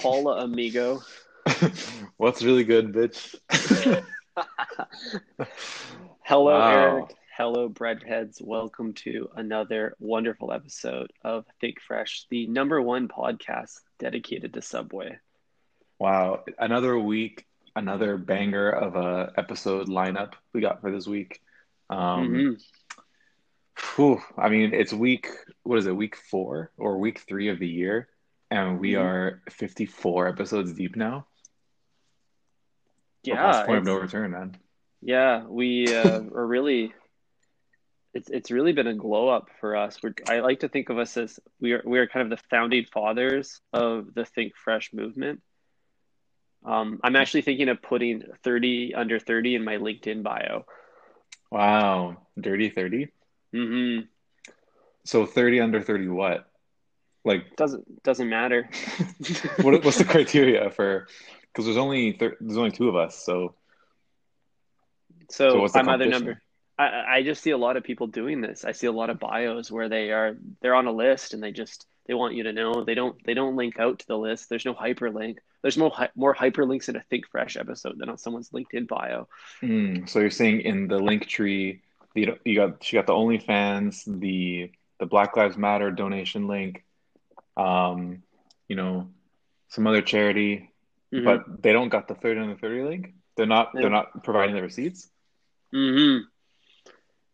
Hola, amigo. What's really good, bitch? Hello, Wow. Eric. Hello, breadheads. Welcome to another wonderful episode of Think Fresh, the number one podcast dedicated to Subway. Wow, another week, another banger of a episode lineup we got for this week. Um, Mhm. phew, I mean, it's week, what is it, week four or week three of the year, and we Mhm. are 54 episodes deep now. Yeah, point of no return, man. yeah, we uh, are really. It's it's really been a glow up for us. We're, I like to think of us as we are we are kind of the founding fathers of the Think Fresh movement. Um, I'm actually thinking of putting 30 under 30 in my LinkedIn bio. Wow, dirty 30. hmm So 30 under 30 what? Like, Doesn't doesn't matter. what, what's the criteria for? Because there's only thir there's only two of us, so So, So I'm either number. I I just see a lot of people doing this. I see a lot of bios where they are they're on a list and they just they want you to know they don't they don't link out to the list. There's no hyperlink. There's more hy- more hyperlinks in a Think Fresh episode than on someone's LinkedIn bio. Mm, so you're saying in the link tree, you you got she got the OnlyFans, the the Black Lives Matter donation link, um, you know, some other charity, Mhm. but they don't got the third and the 30 link. They're not They they're not providing the receipts. hmm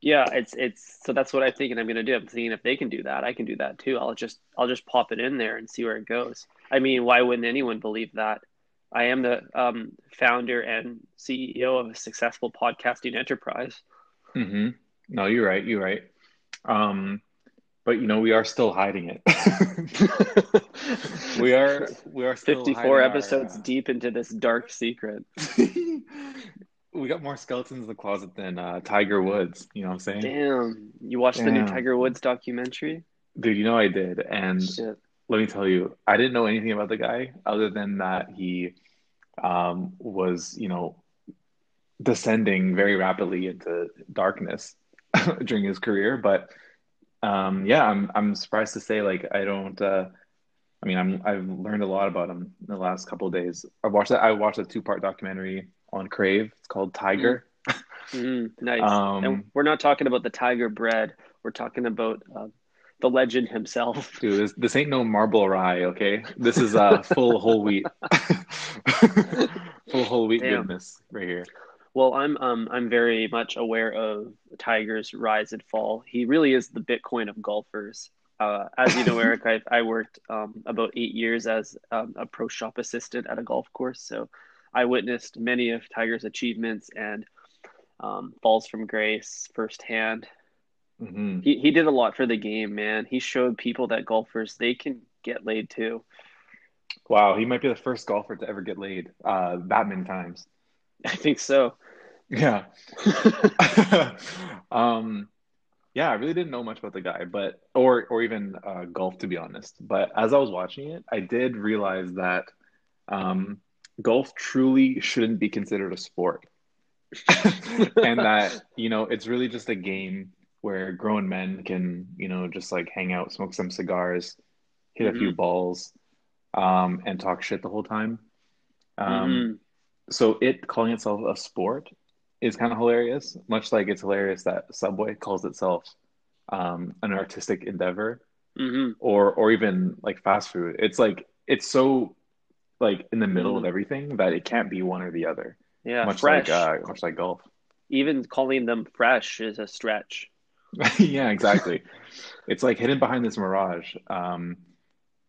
Yeah, it's it's so that's what I'm thinking I'm gonna do. I'm thinking if they can do that, I can do that too. I'll just I'll just pop it in there and see where it goes. I mean, why wouldn't anyone believe that? I am the um, founder and CEO of a successful podcasting enterprise. hmm No, you're right. You're right. Um, but you know, we are still hiding it. we are we are still 54 hiding our, episodes uh, deep into this dark secret. we got more skeletons in the closet than uh, Tiger Woods. You know what I'm saying? Damn, you watched the new Tiger Woods documentary? Dude, you know I did. And Shit. let me tell you, I didn't know anything about the guy other than that he um, was, you know, descending very rapidly into darkness during his career. But um, yeah, I'm I'm surprised to say like I don't. Uh, I mean, I'm I've learned a lot about him in the last couple of days. I watched that. I watched a two part documentary on Crave. It's called Tiger. Mhm, nice. Um, and we're not talking about the Tiger bread. We're talking about um, the legend himself. Dude, this, this ain't no marble rye, okay? This is uh full whole wheat. Full whole wheat Damn. goodness right here. Well, I'm um I'm very much aware of Tiger's rise and fall. He really is the Bitcoin of golfers. Uh, as you know, Eric, I I worked um, about eight years as um, a pro shop assistant at a golf course, so I witnessed many of Tiger's achievements and um, falls from grace firsthand. hmm He he did a lot for the game, man. He showed people that golfers they can get laid too. Wow, he might be the first golfer to ever get laid uh that many times. I think so. Yeah. Um yeah, I really didn't know much about the guy, but or or even uh golf to be honest. But as I was watching it, I did realize that um golf truly shouldn't be considered a sport. and that you know it's really just a game where grown men can you know just like hang out smoke some cigars hit a few balls um and talk shit the whole time um Mhm. so it calling itself a sport is kind of hilarious much like it's hilarious that subway calls itself um an artistic endeavor Mhm. or or even like fast food it's like it's so like in the middle Mhm. of everything that it can't be one or the other Yeah, much fresh. like uh much like golf Even calling them fresh is a stretch. yeah, exactly. It's like hidden behind this mirage, um,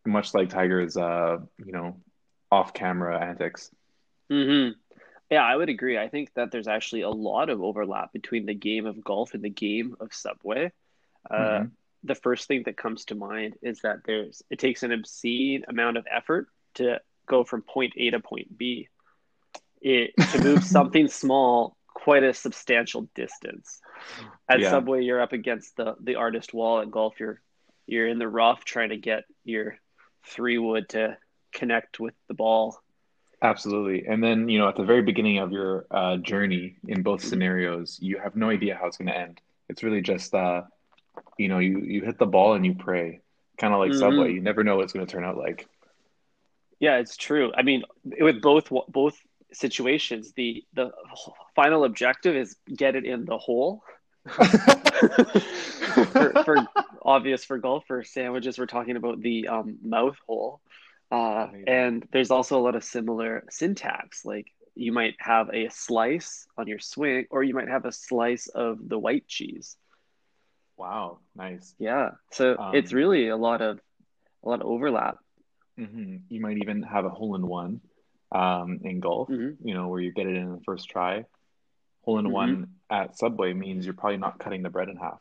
much like Tiger's, uh, you know, off-camera antics. hmm Yeah, I would agree. I think that there's actually a lot of overlap between the game of golf and the game of Subway. Uh, Mhm. The first thing that comes to mind is that there's it takes an obscene amount of effort to go from point A to point B. It to move something small quite a substantial distance. At Yeah. Subway, you're up against the the artist wall. At golf, you're you're in the rough trying to get your three wood to connect with the ball. Absolutely. And then, you know, at the very beginning of your uh, journey in both scenarios, you have no idea how it's going to end. It's really just, uh, you know, you you hit the ball and you pray, kind of like Mhm. Subway. You never know what it's going to turn out like. Yeah, it's true. I mean, with both both situations, the the final objective is get it in the hole. for, for obvious for golfer sandwiches, we're talking about the um, mouth hole. Uh, and there's also a lot of similar syntax. Like you might have a slice on your swing, or you might have a slice of the white cheese. Wow, nice. Yeah, so Um, it's really a lot of a lot of overlap. mhm. You might even have a hole in one um, in golf, hmm you know, where you get it in the first try. Hole in hmm one at Subway means you're probably not cutting the bread in half.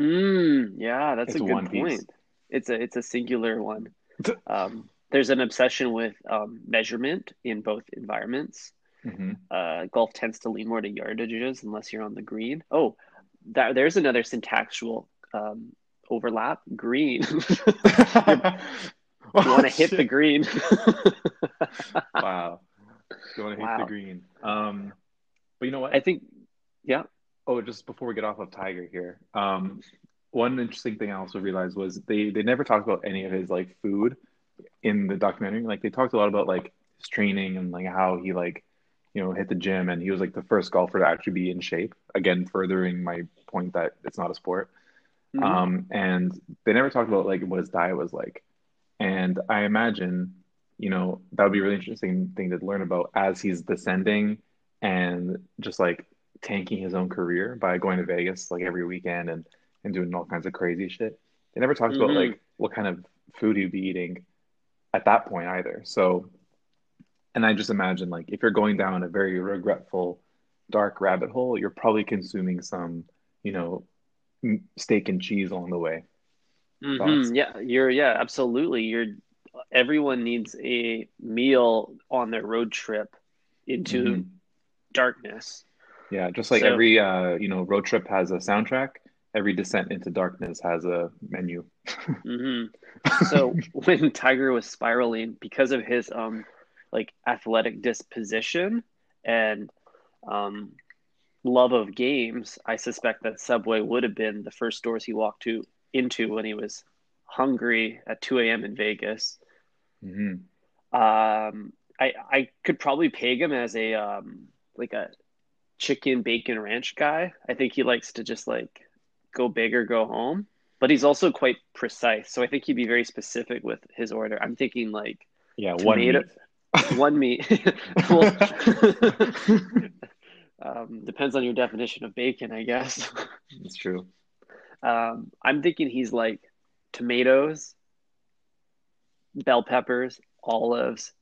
Mm, yeah, that's a good one piece. point. It's a it's a singular one. Um, there's an obsession with um, measurement in both environments. hmm Uh, golf tends to lean more to yardages unless you're on the green. Oh, that, there's another syntactical um, overlap. Green. you want to hit the green. Wow. You want to hit the green. Um, but you know what? I think, yeah. Oh, just before we get off of Tiger here, um, one interesting thing I also realized was they they never talked about any of his like food in the documentary. Like they talked a lot about like his training and like how he like you know hit the gym and he was like the first golfer to actually be in shape. Again, furthering my point that it's not a sport. Mhm. Um, and they never talked about like what his diet was like. And I imagine, you know, that would be a really interesting thing to learn about as he's descending and just like tanking his own career by going to Vegas like every weekend and, and doing all kinds of crazy shit. They never talked about Mhm. like what kind of food he'd be eating at that point either. So, and I just imagine like if you're going down a very regretful, dark rabbit hole, you're probably consuming some, you know, m- steak and cheese along the way. Mhm. Yeah, you're, yeah, absolutely. You're, everyone needs a meal on their road trip into Mhm. darkness. Yeah, just like So, every uh, you know, road trip has a soundtrack, every descent into darkness has a menu. mhm. So when Tiger was spiraling because of his um like athletic disposition and um love of games, I suspect that Subway would have been the first doors he walked to into when he was hungry at 2 a.m. in Vegas. hmm Um, I I could probably peg him as a um like a chicken bacon ranch guy. I think he likes to just like go big or go home, but he's also quite precise. So I think he'd be very specific with his order. I'm thinking like Yeah, one meat. one meat. Um, depends on your definition of bacon, I guess. It's true. Um, I'm thinking he's like tomatoes, bell peppers, olives.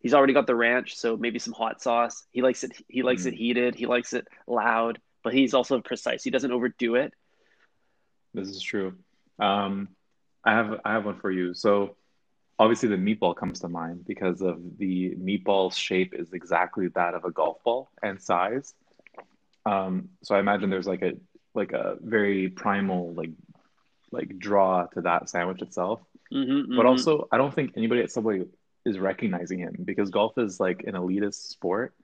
He's already got the ranch, so maybe some hot sauce. He likes it. He likes it Mm, heated. He likes it loud, but he's also precise. He doesn't overdo it. this is true. Um, I have I have one for you. So obviously the meatball comes to mind because of the meatball's shape is exactly that of a golf ball and size. Um, so I imagine there's like a like a very primal like like draw to that sandwich itself. hmm But hmm also, I don't think anybody at Subway is recognizing him because golf is like an elitist sport,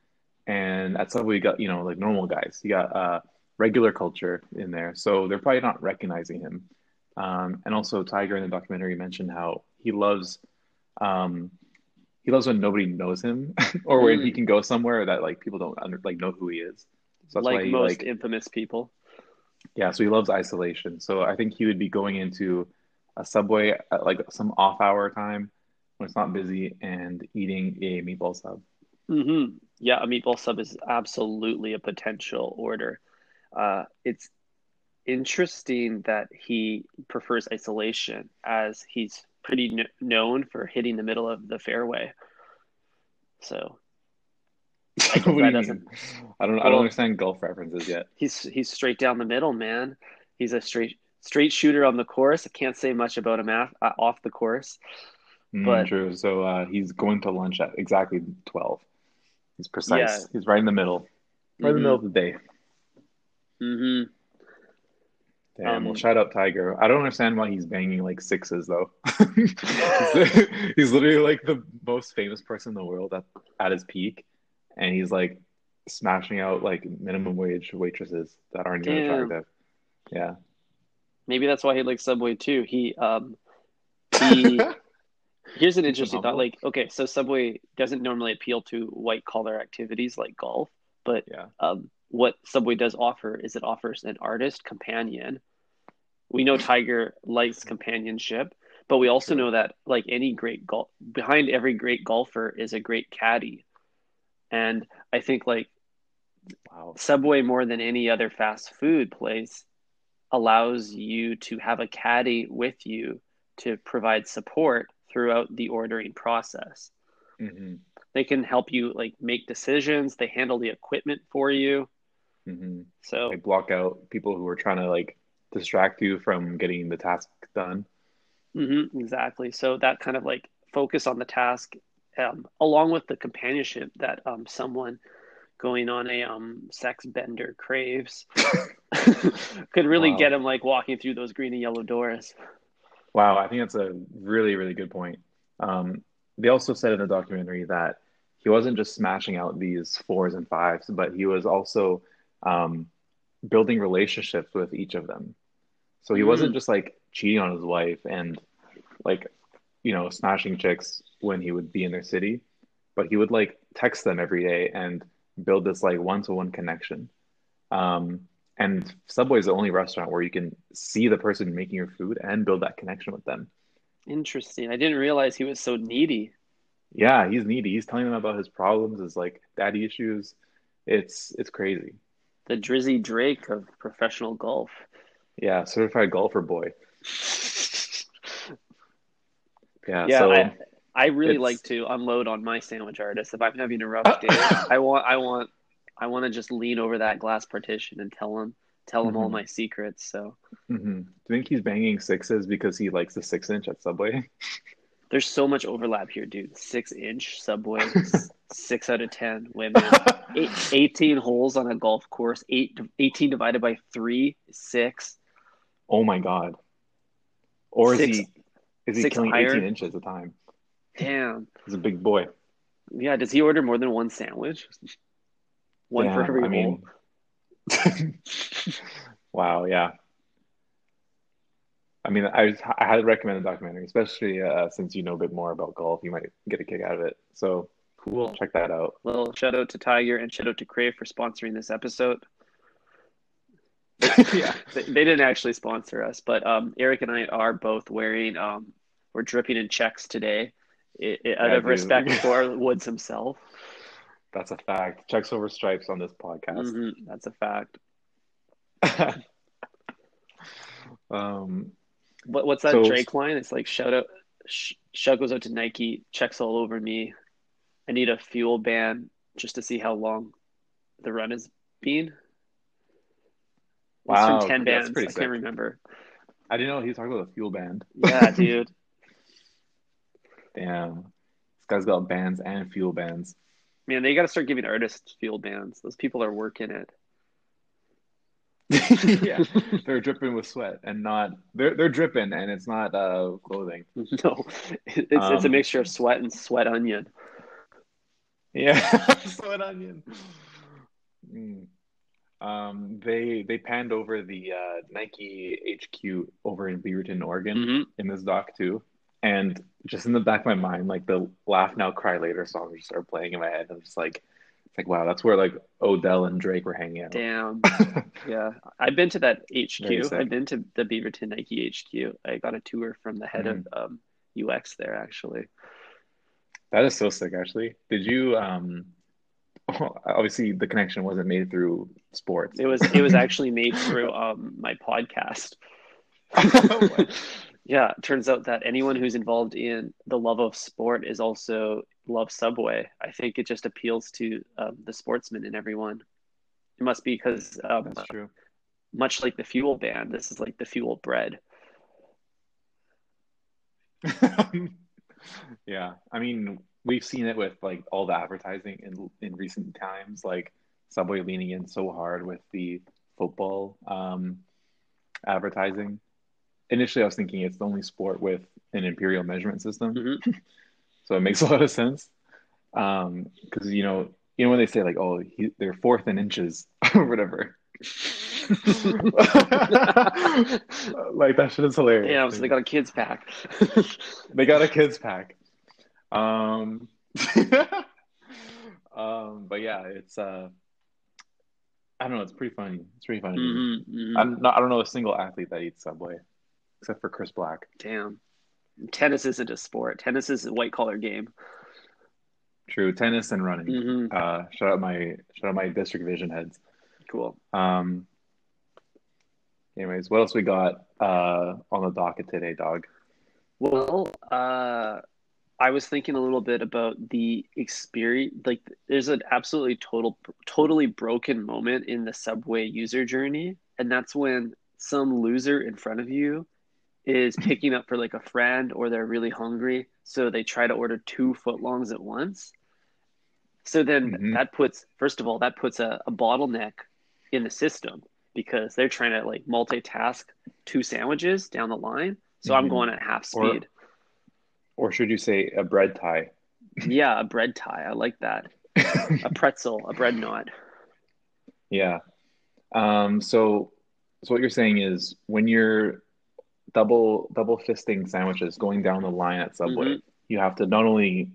and at Subway you got you know like normal guys, you got uh, regular culture in there, so they're probably not recognizing him. Um, and also, Tiger in the documentary mentioned how he loves um, he loves when nobody knows him, or when he Mm. can go somewhere that like people don't under, like know who he is. So Like he most like infamous people. yeah, so he loves isolation. So I think he would be going into a Subway at like some off hour time when it's not busy and eating a meatball sub. hmm Yeah, a meatball sub is absolutely a potential order. Uh, it's interesting that he prefers isolation as he's pretty kn known for hitting the middle of the fairway. So I What do that you doesn't. mean? I don't I don't Well, understand golf references yet. he's he's straight down the middle, man. He's a straight straight shooter on the course. I can't say much about him af uh, off the course, Mm, but true. So uh, he's going to lunch at exactly 12. He's yeah. precise. He's right in the middle, right in the middle of the day. Mm-hmm. Damn. Well, Um, shout out Tiger. I don't understand why he's banging like sixes though. He's literally like the most famous person in the world at, at his peak, and he's like smashing out like minimum wage waitresses that aren't even attractive. Yeah. Maybe that's why he likes Subway too. He um he Here's an interesting thought. Like, okay, so Subway doesn't normally appeal to white collar activities like golf, but Yeah. um, what Subway does offer is it offers an artist companion. We know Tiger likes companionship, but we also True. know that like any great golf, behind every great golfer is a great caddy. And I think like Wow. Subway more than any other fast food place allows you to have a caddy with you to provide support throughout the ordering process. hmm They can help you like make decisions, they handle the equipment for you. hmm So, Like block out people who are trying to like distract you from getting the task done. mhm, exactly. So that kind of like focus on the task um, along with the companionship that um, someone going on a um, sex bender craves could really Wow. get him like walking through those green and yellow doors. Wow, I think that's a really, really good point. Um, they also said in the documentary that he wasn't just smashing out these fours and fives, but he was also um, building relationships with each of them. So he wasn't Mm. just like cheating on his wife and like, you know, smashing chicks when he would be in their city, but he would like text them every day and build this like one-to-one connection. Um, and Subway is the only restaurant where you can see the person making your food and build that connection with them. Interesting. I didn't realize he was so needy. Yeah, he's needy. He's telling them about his problems, his like daddy issues. It's it's crazy. The Drizzy Drake of professional golf. Yeah, certified golfer boy. Yeah, Yeah, so I, I really it's- like to unload on my sandwich artist. If I'm having a rough day, I want I want I want to just lean over that glass partition and tell him tell him all Mhm. my secrets. So mhm. Do you think he's banging sixes because he likes the six inch at Subway? there's so much overlap here, dude. Six inch subway, six out of ten women. Eight, 18 holes on a golf course. Eight, 18 divided by three, is six. Oh my God. Or is he is he six killing iron? 18 inches a time? Damn. He's a big boy. Yeah. Does he order more than one sandwich? One for every I hole. mean, wow, yeah. I mean, I I highly recommend the documentary, especially uh, since you know a bit more about golf. You might get a kick out of it. So Cool. check that out. Little shout out to Tiger and shout out to Crave for sponsoring this episode. yeah. They, they didn't actually sponsor us, but um, Eric and I are both wearing, um, we're dripping in checks today i i out Yeah, of dude. respect for Woods himself. That's a fact. Checks over stripes on this podcast. Mhm, that's a fact. um, What, what's that So- Drake line? It's like, shout out, sh- shout goes out to Nike, checks all over me. I need a fuel ban just to see how long the run has been. It's Wow, from 10 bands. I sick. can't remember. I didn't know he was talking about a fuel band. Yeah, dude. Damn, this guy's got bands and fuel bands. Man, they got to start giving artists fuel bands. Those people are working it. yeah, they're dripping with sweat and not they're they're dripping and it's not uh clothing. No, it's it's a Um, mixture of sweat and sweat onion. Yeah, sweat onion. Mm. Um, they they panned over the uh, Nike HQ over in Beaverton, Oregon, hmm in this doc too, and just in the back of my mind, like the "Laugh Now, Cry Later" song just started playing in my head. I'm just like, it's like wow, that's where like Odell and Drake were hanging out. Damn. Yeah, I've been to that HQ. I've been to the Beaverton Nike HQ. I got a tour from the head Mm-hmm. of um, UX there, actually. That is so sick, actually. Did you um? Obviously, the connection wasn't made through sports. It was it was actually made through um, my podcast. Yeah, it turns out that anyone who's involved in the love of sport is also love Subway. I think it just appeals to um, the sportsman in everyone. It must be because um, That's true. much like the fuel band, this is like the fuel bread. Yeah, I mean, we've seen it with like all the advertising in in recent times, like Subway leaning in so hard with the football um, advertising. Initially, I was thinking it's the only sport with an imperial measurement system, Mhm. so it makes a lot of sense. Um, because you know, you know when they say like, oh, he, they're fourth in inches or whatever. like that shit is hilarious. Damn, so they got a kids pack. They got a kids pack. Um, um, but yeah, it's uh, I don't know. It's pretty funny. It's pretty funny. Mm-hmm, mm-hmm. I'm not. I don't know a single athlete that eats Subway, except for Chris Black. Damn. Tennis isn't a sport. Tennis is a white collar game. True, tennis and running. hmm Uh, shout out my shout out my district vision heads. Cool. Um. Anyways, what else we got uh on the docket today, dog? Well, uh, I was thinking a little bit about the experience. Like, there's an absolutely total, totally broken moment in the subway user journey, and that's when some loser in front of you is picking up for like a friend, or they're really hungry, so they try to order two footlongs at once. So then hmm that puts, first of all, that puts a, a bottleneck in the system because they're trying to like multitask two sandwiches down the line. So I'm hmm going at half Or speed. or should you say a bread tie? Yeah, a bread tie. I like that. A pretzel, a bread knot. Yeah. Um. So so what you're saying is when you're double double fisting sandwiches going down the line at Subway, hmm you have to not only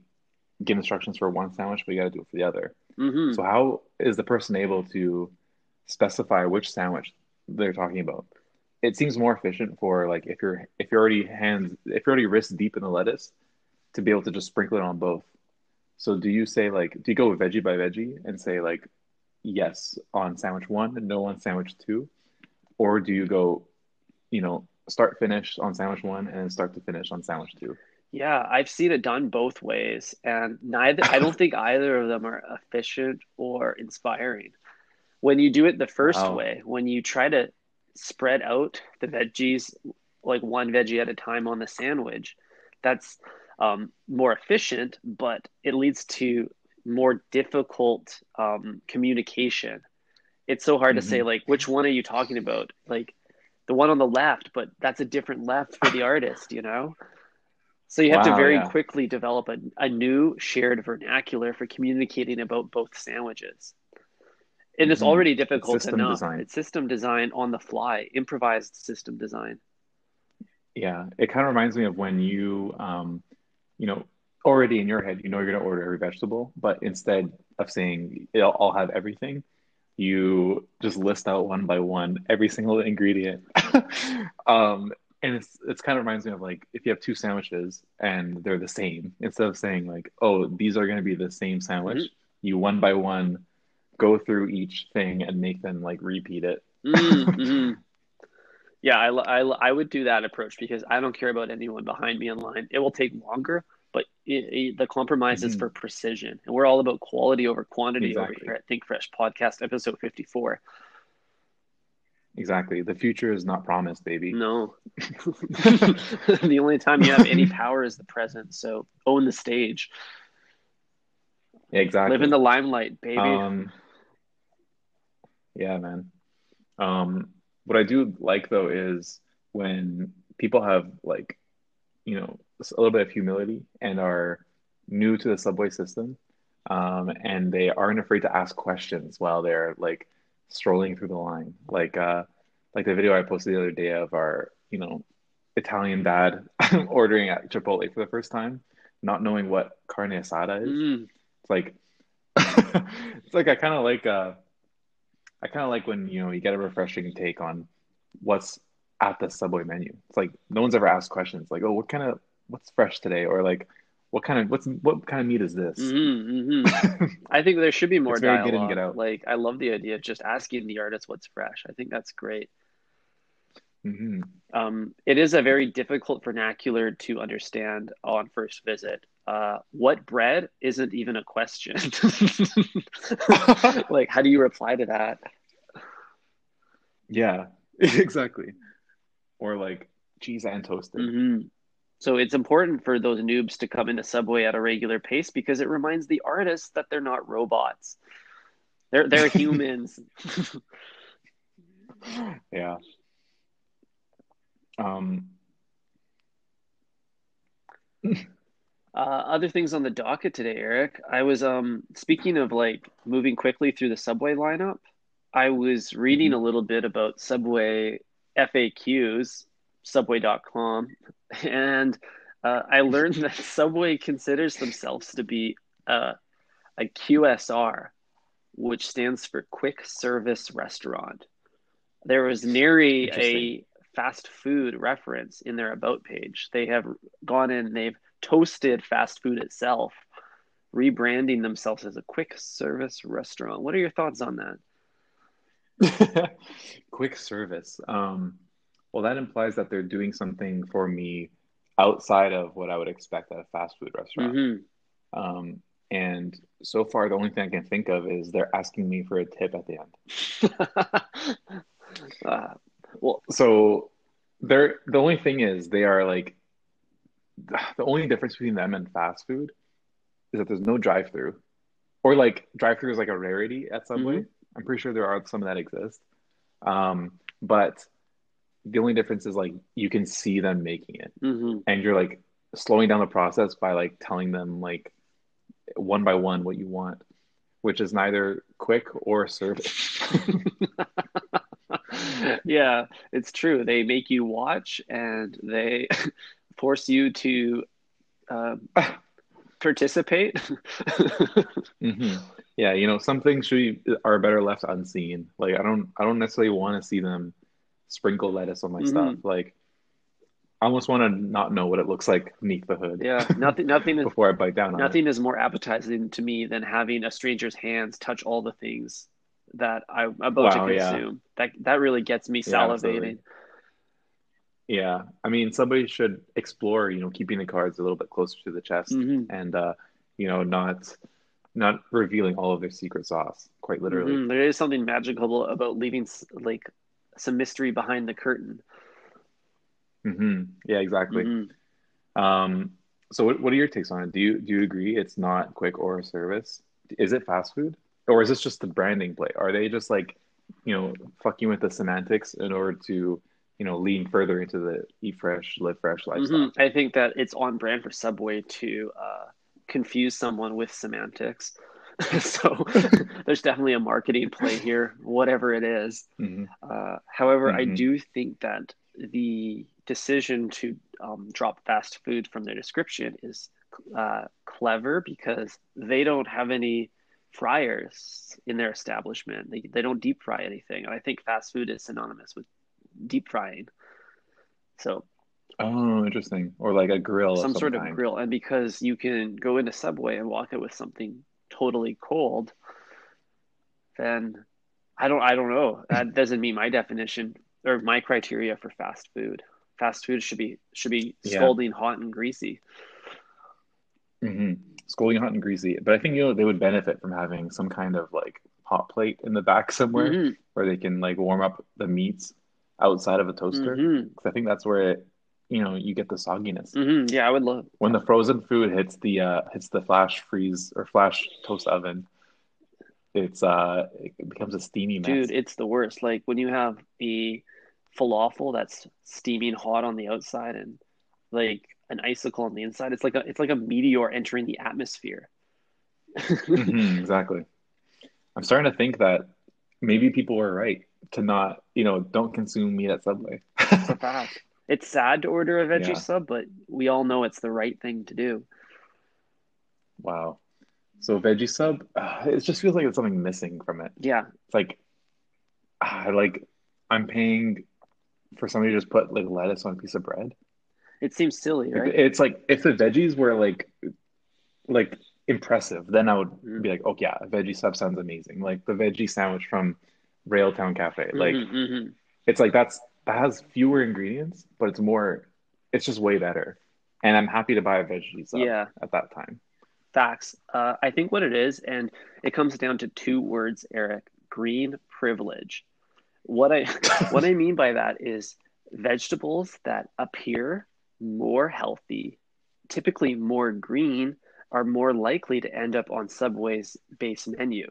give instructions for one sandwich, but you got to do it for the other. hmm So how is the person able to specify which sandwich they're talking about? It seems more efficient for like if you're if you're already hands if you're already wrist deep in the lettuce to be able to just sprinkle it on both. So do you say like do you go veggie by veggie and say like yes on sandwich one and no on sandwich two? Or do you go, you know, start finish on sandwich one and start to finish on sandwich two? Yeah, I've seen it done both ways, and neither, I don't think either of them are efficient or inspiring. When you do it the first Wow. way, when you try to spread out the veggies like one veggie at a time on the sandwich, that's um, more efficient, but it leads to more difficult um, communication. It's so hard to say, hmm like, which one are you talking about? Like, the one on the left, but that's a different left for the artist, you know? So you have to very yeah. quickly develop a, a new shared vernacular for communicating about both sandwiches. And it's hmm already difficult system enough. design. It's system design on the fly, improvised system design. Yeah, it kind of reminds me of when you, um, you know, already in your head, you know you're gonna order every vegetable, but instead of saying it'll, I'll have everything, you just list out one by one every single ingredient. Um, and it's it's kind of reminds me of like if you have two sandwiches and they're the same, instead of saying like, oh, these are gonna be the same sandwich, hmm you one by one go through each thing and make them like repeat it. hmm Yeah, I, I, I would do that approach because I don't care about anyone behind me in line. It will take longer, but it, it, the compromise is hmm for precision. And we're all about quality over quantity over here at Think Fresh Podcast, episode 54. Exactly. The future is not promised, baby. No. The only time you have any power is the present. So own the stage. Exactly. Live in the limelight, baby. Um, yeah, man. Um, what I do like though is when people have like, you know, a little bit of humility and are new to the subway system, um, and they aren't afraid to ask questions while they're like strolling through the line. Like, uh, like the video I posted the other day of our, you know, Italian dad ordering at Chipotle for the first time, not knowing what carne asada is. Mm, It's like it's like I kind of like uh I kind of like when you know you get a refreshing take on what's at the Subway menu. It's like no one's ever asked questions like, "Oh, what kind of what's fresh today?" or like, "What kind of what's what kind of meat is this?" hmm hmm I think there should be more It's very get in, get out. Like, I love the idea of just asking the artist what's fresh. I think that's great. hmm Um, it is a very difficult vernacular to understand on first visit. Uh, what bread isn't even a question. Like, how do you reply to that? Yeah, exactly. Or like cheese and toasted. So it's important for those noobs to come into Subway at a regular pace because it reminds the artists that they're not robots. They're they're humans. Yeah. Um, Uh, other things on the docket today, Eric. I was um speaking of like moving quickly through the Subway lineup. I was reading mhm. a little bit about Subway FAQs, Subway.com, and Uh, I learned that Subway considers themselves to be uh, a QSR, which stands for Quick Service Restaurant. There was nary a fast food reference in their about page. They have gone in, they've toasted fast food itself, rebranding themselves as a quick service restaurant. What are your thoughts on that? quick service. Um, well, that implies that they're doing something for me outside of what I would expect at a fast food restaurant. Mm-hmm. Um, and so far, the only thing I can think of is they're asking me for a tip at the end. uh, well, so they're the only thing is they are like the only difference between them and fast food is that there's no drive through, or like drive through is like a rarity at Subway. Mm-hmm. I'm pretty sure there are some that exist, um, but the only difference is like you can see them making it, mm-hmm. and you're like slowing down the process by like telling them like one by one what you want, which is neither quick or service. yeah, it's true. They make you watch and they force you to uh, participate. mm-hmm. Yeah, you know, some things should be, are better left unseen. Like I don't, I don't necessarily want to see them sprinkle lettuce on my mm-hmm. stuff. Like I almost want to not know what it looks like beneath the hood. Yeah, nothing, nothing before I bite down. Nothing is more appetizing to me than having a stranger's hands touch all the things that I'm about wow, to consume. Yeah. That that really gets me salivating. Yeah, yeah, I mean, somebody should explore, you know, keeping the cards a little bit closer to the chest, mm-hmm. and uh, you know, not not revealing all of their secret sauce. Quite literally, mm-hmm. there is something magical about leaving like some mystery behind the curtain. Mm-hmm. Yeah, exactly. Mm-hmm. Um, so, what, what are your takes on it? Do you do you agree it's not quick or service? Is it fast food? or is this just the branding play? Are they just like, you know, fucking with the semantics in order to, you know, lean further into the eat fresh, live fresh lifestyle? Mm-hmm. I think that it's on brand for Subway to uh, confuse someone with semantics. so there's definitely a marketing play here, whatever it is. Mm-hmm. Uh, however, mm-hmm. I do think that the decision to um, drop fast food from their description is uh, clever because they don't have any fryers in their establishment. They, they don't deep fry anything. And I think fast food is synonymous with deep frying. So, oh, interesting. Or like a grill, some, some sort kind. of grill. And because you can go into Subway and walk out with something totally cold, then I don't, I don't know. That doesn't meet my definition or my criteria for fast food. Fast food should be should be scalding yeah. hot and greasy. Mm-hmm scalding hot and greasy. But I think you know they would benefit from having some kind of like hot plate in the back somewhere mm-hmm. where they can like warm up the meats outside of a toaster. Because mm-hmm. I think that's where it, you know, you get the sogginess. Mm-hmm. Yeah, I would love when the frozen food hits the uh hits the flash freeze or flash toast oven. It's uh, it becomes a steamy mess. Dude, it's the worst. Like when you have the falafel that's steaming hot on the outside and like an icicle on the inside. It's like a it's like a meteor entering the atmosphere. mm-hmm, exactly. I'm starting to think that maybe people were right to not, you know, don't consume meat at Subway. it's a fact. It's sad to order a veggie yeah. sub, but we all know it's the right thing to do. Wow. So veggie sub, uh, it just feels like it's something missing from it. Yeah. It's like, I uh, like, I'm paying for somebody to just put like lettuce on a piece of bread. It seems silly, right? It's like if the veggies were like like impressive, then I would mm-hmm. be like, oh yeah, a veggie sub sounds amazing. Like the veggie sandwich from Railtown Cafe. Mm-hmm, like mm-hmm. it's like that's that has fewer ingredients, but it's more it's just way better. And I'm happy to buy a veggie sub yeah. at that time. Facts. Uh, I think what it is, and it comes down to two words, Eric green privilege. What I what I mean by that is vegetables that appear more healthy, typically more green, are more likely to end up on Subway's base menu.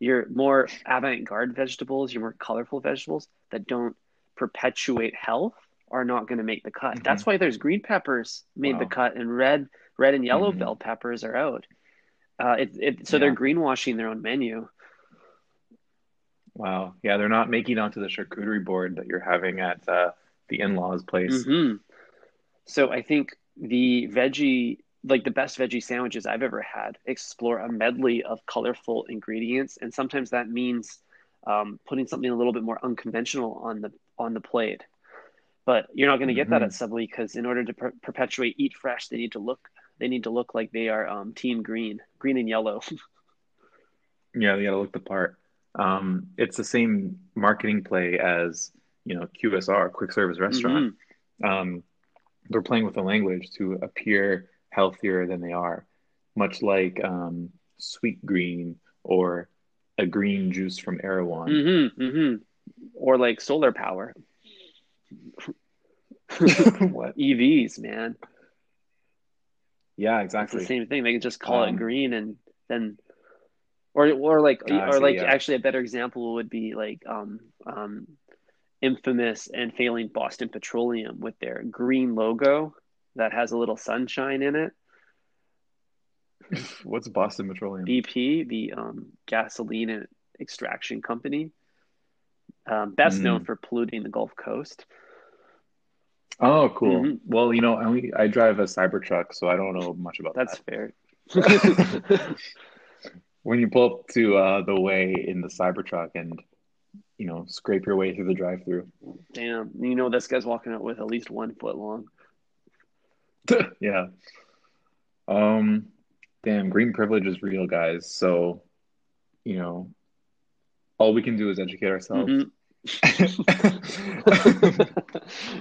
Your more avant garde vegetables, your more colorful vegetables that don't perpetuate health are not going to make the cut. Mm-hmm. That's why there's green peppers made wow. the cut and red red and yellow mm-hmm. bell peppers are out. Uh, it, it, so yeah. they're greenwashing their own menu. Wow. Yeah, they're not making onto the charcuterie board that you're having at uh, the in-laws place. Mm-hmm. So I think the veggie, like the best veggie sandwiches I've ever had, explore a medley of colorful ingredients, and sometimes that means um, putting something a little bit more unconventional on the on the plate. But you're not going to get that hmm at Subway because in order to per- perpetuate Eat Fresh, they need to look they need to look like they are um, Team Green, green and yellow. Yeah, they gotta look the part. Um, it's the same marketing play as, you know, QSR, quick service restaurant. hmm Um, they're playing with the language to appear healthier than they are, much like um, sweet green or a green juice from Erewhon. hmm hmm Or like solar power, What? EVs, man. Yeah, It's the same thing. They can just call it Um, green and then or or like I or see, like yeah. actually a better example would be like um um infamous and failing Boston Petroleum with their green logo that has a little sunshine in it. What's Boston Petroleum? BP, the um, gasoline and extraction company, um, best known Mm. for polluting the Gulf Coast. Oh, cool. hmm Well, you know, I only I drive a Cybertruck, so I don't know much about That's that. That's fair. When you pull up to uh, the way in the Cybertruck and, you know, scrape your way through the drive-through. Damn, you know this guy's walking out with at least one foot long. Yeah. Um, damn, green privilege is real, guys. So, you know, all we can do is educate ourselves. hmm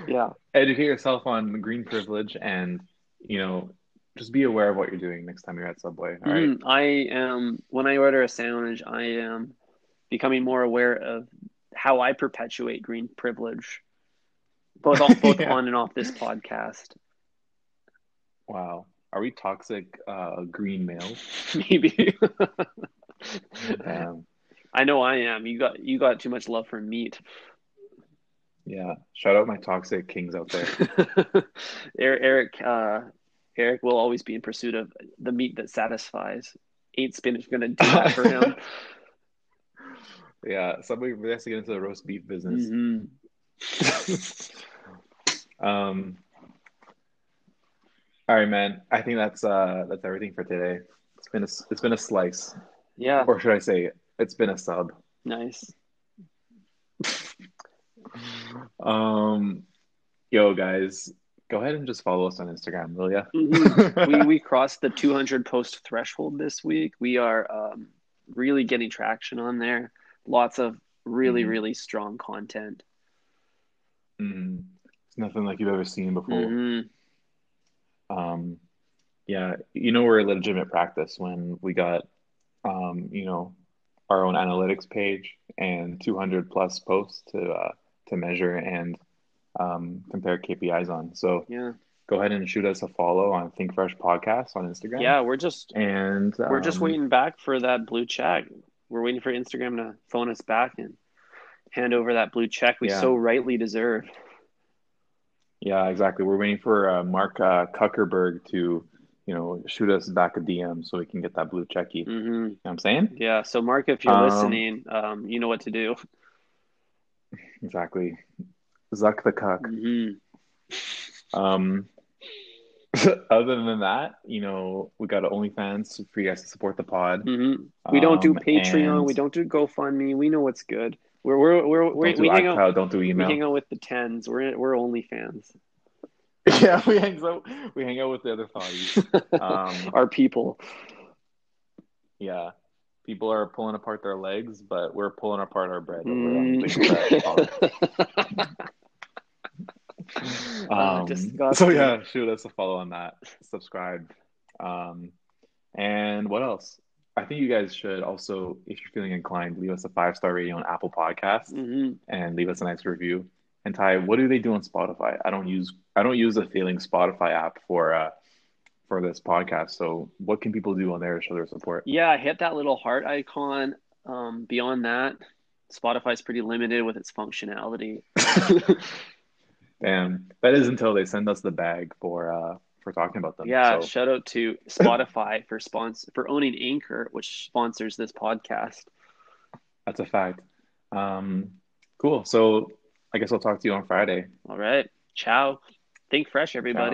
yeah. Educate yourself on green privilege and, you know, just be aware of what you're doing next time you're at Subway. All right. Mhm. I am when I order a sandwich, I am becoming more aware of how I perpetuate green privilege, both on, both Yeah. on and off this podcast. Wow. Are we toxic uh, green males? Maybe. I know I am. You got you got too much love for meat. Yeah. Shout out my toxic kings out there. Eric, Eric, uh, Eric will always be in pursuit of the meat that satisfies. Ain't spinach gonna do that for him. Yeah. Somebody really has to get into the roast beef business. Mhm. Um, all right, man. I think that's uh that's everything for today. It's been a it's been a slice, Yeah, or should I say, it's been a sub. nice. Um, yo, guys, go ahead and just follow us on Instagram, will ya? Mhm. we we crossed the 200 post threshold this week. We are um, really getting traction on there. Lots of really Mhm. really strong content. Mm, it's nothing like you've ever seen before. Um, yeah, you know we're a legitimate practice when we got, um, you know, our own analytics page and 200 plus posts to uh, to measure and um, compare KPIs on. So Yeah, go ahead and shoot us a follow on Think Fresh Podcast on Instagram. yeah. We're just And we're just um, waiting back for that blue check. We're waiting for Instagram to phone us back and hand over that blue check we Yeah. so rightly deserve. Yeah, exactly. We're waiting for uh, Mark uh, Kuckerberg to, you know, shoot us back a DM so we can get that blue checky. You know what I'm saying? Yeah. So Mark, if you're Um, listening, um, you know what to do. Exactly. Zuck the cuck. hmm Um, other than that, you know, we got OnlyFans for you guys to support the pod. hmm We don't do Um, Patreon. and We don't do GoFundMe. We know what's good. We're we're we're, we're we hang out don't do we hang out with the tens. We're we're only fans. Yeah, we hang out. We hang out with the other thotties. Um, Our people. yeah, people are pulling apart their legs, but we're pulling apart our bread. over Mm. Pod. Ah, Um, so yeah, shoot us a follow on that. Subscribe. Um, and what else? I think you guys should also, if you're feeling inclined, leave us a five star rating on Apple Podcasts hmm and leave us a nice review. And Ty, what do they do on Spotify? I don't use I don't use the failing Spotify app for uh for this podcast. So what can people do on there to show their support? Yeah, hit that little heart icon. Um, beyond that, Spotify's pretty limited with its functionality. And that is until they send us the bag for uh for talking about them. Yeah, So shout out to Spotify for sponsor for owning Anchor, which sponsors this podcast. that's a fact. Um cool. So I guess I'll talk to you on Friday. All right. Ciao. Think fresh, everybody.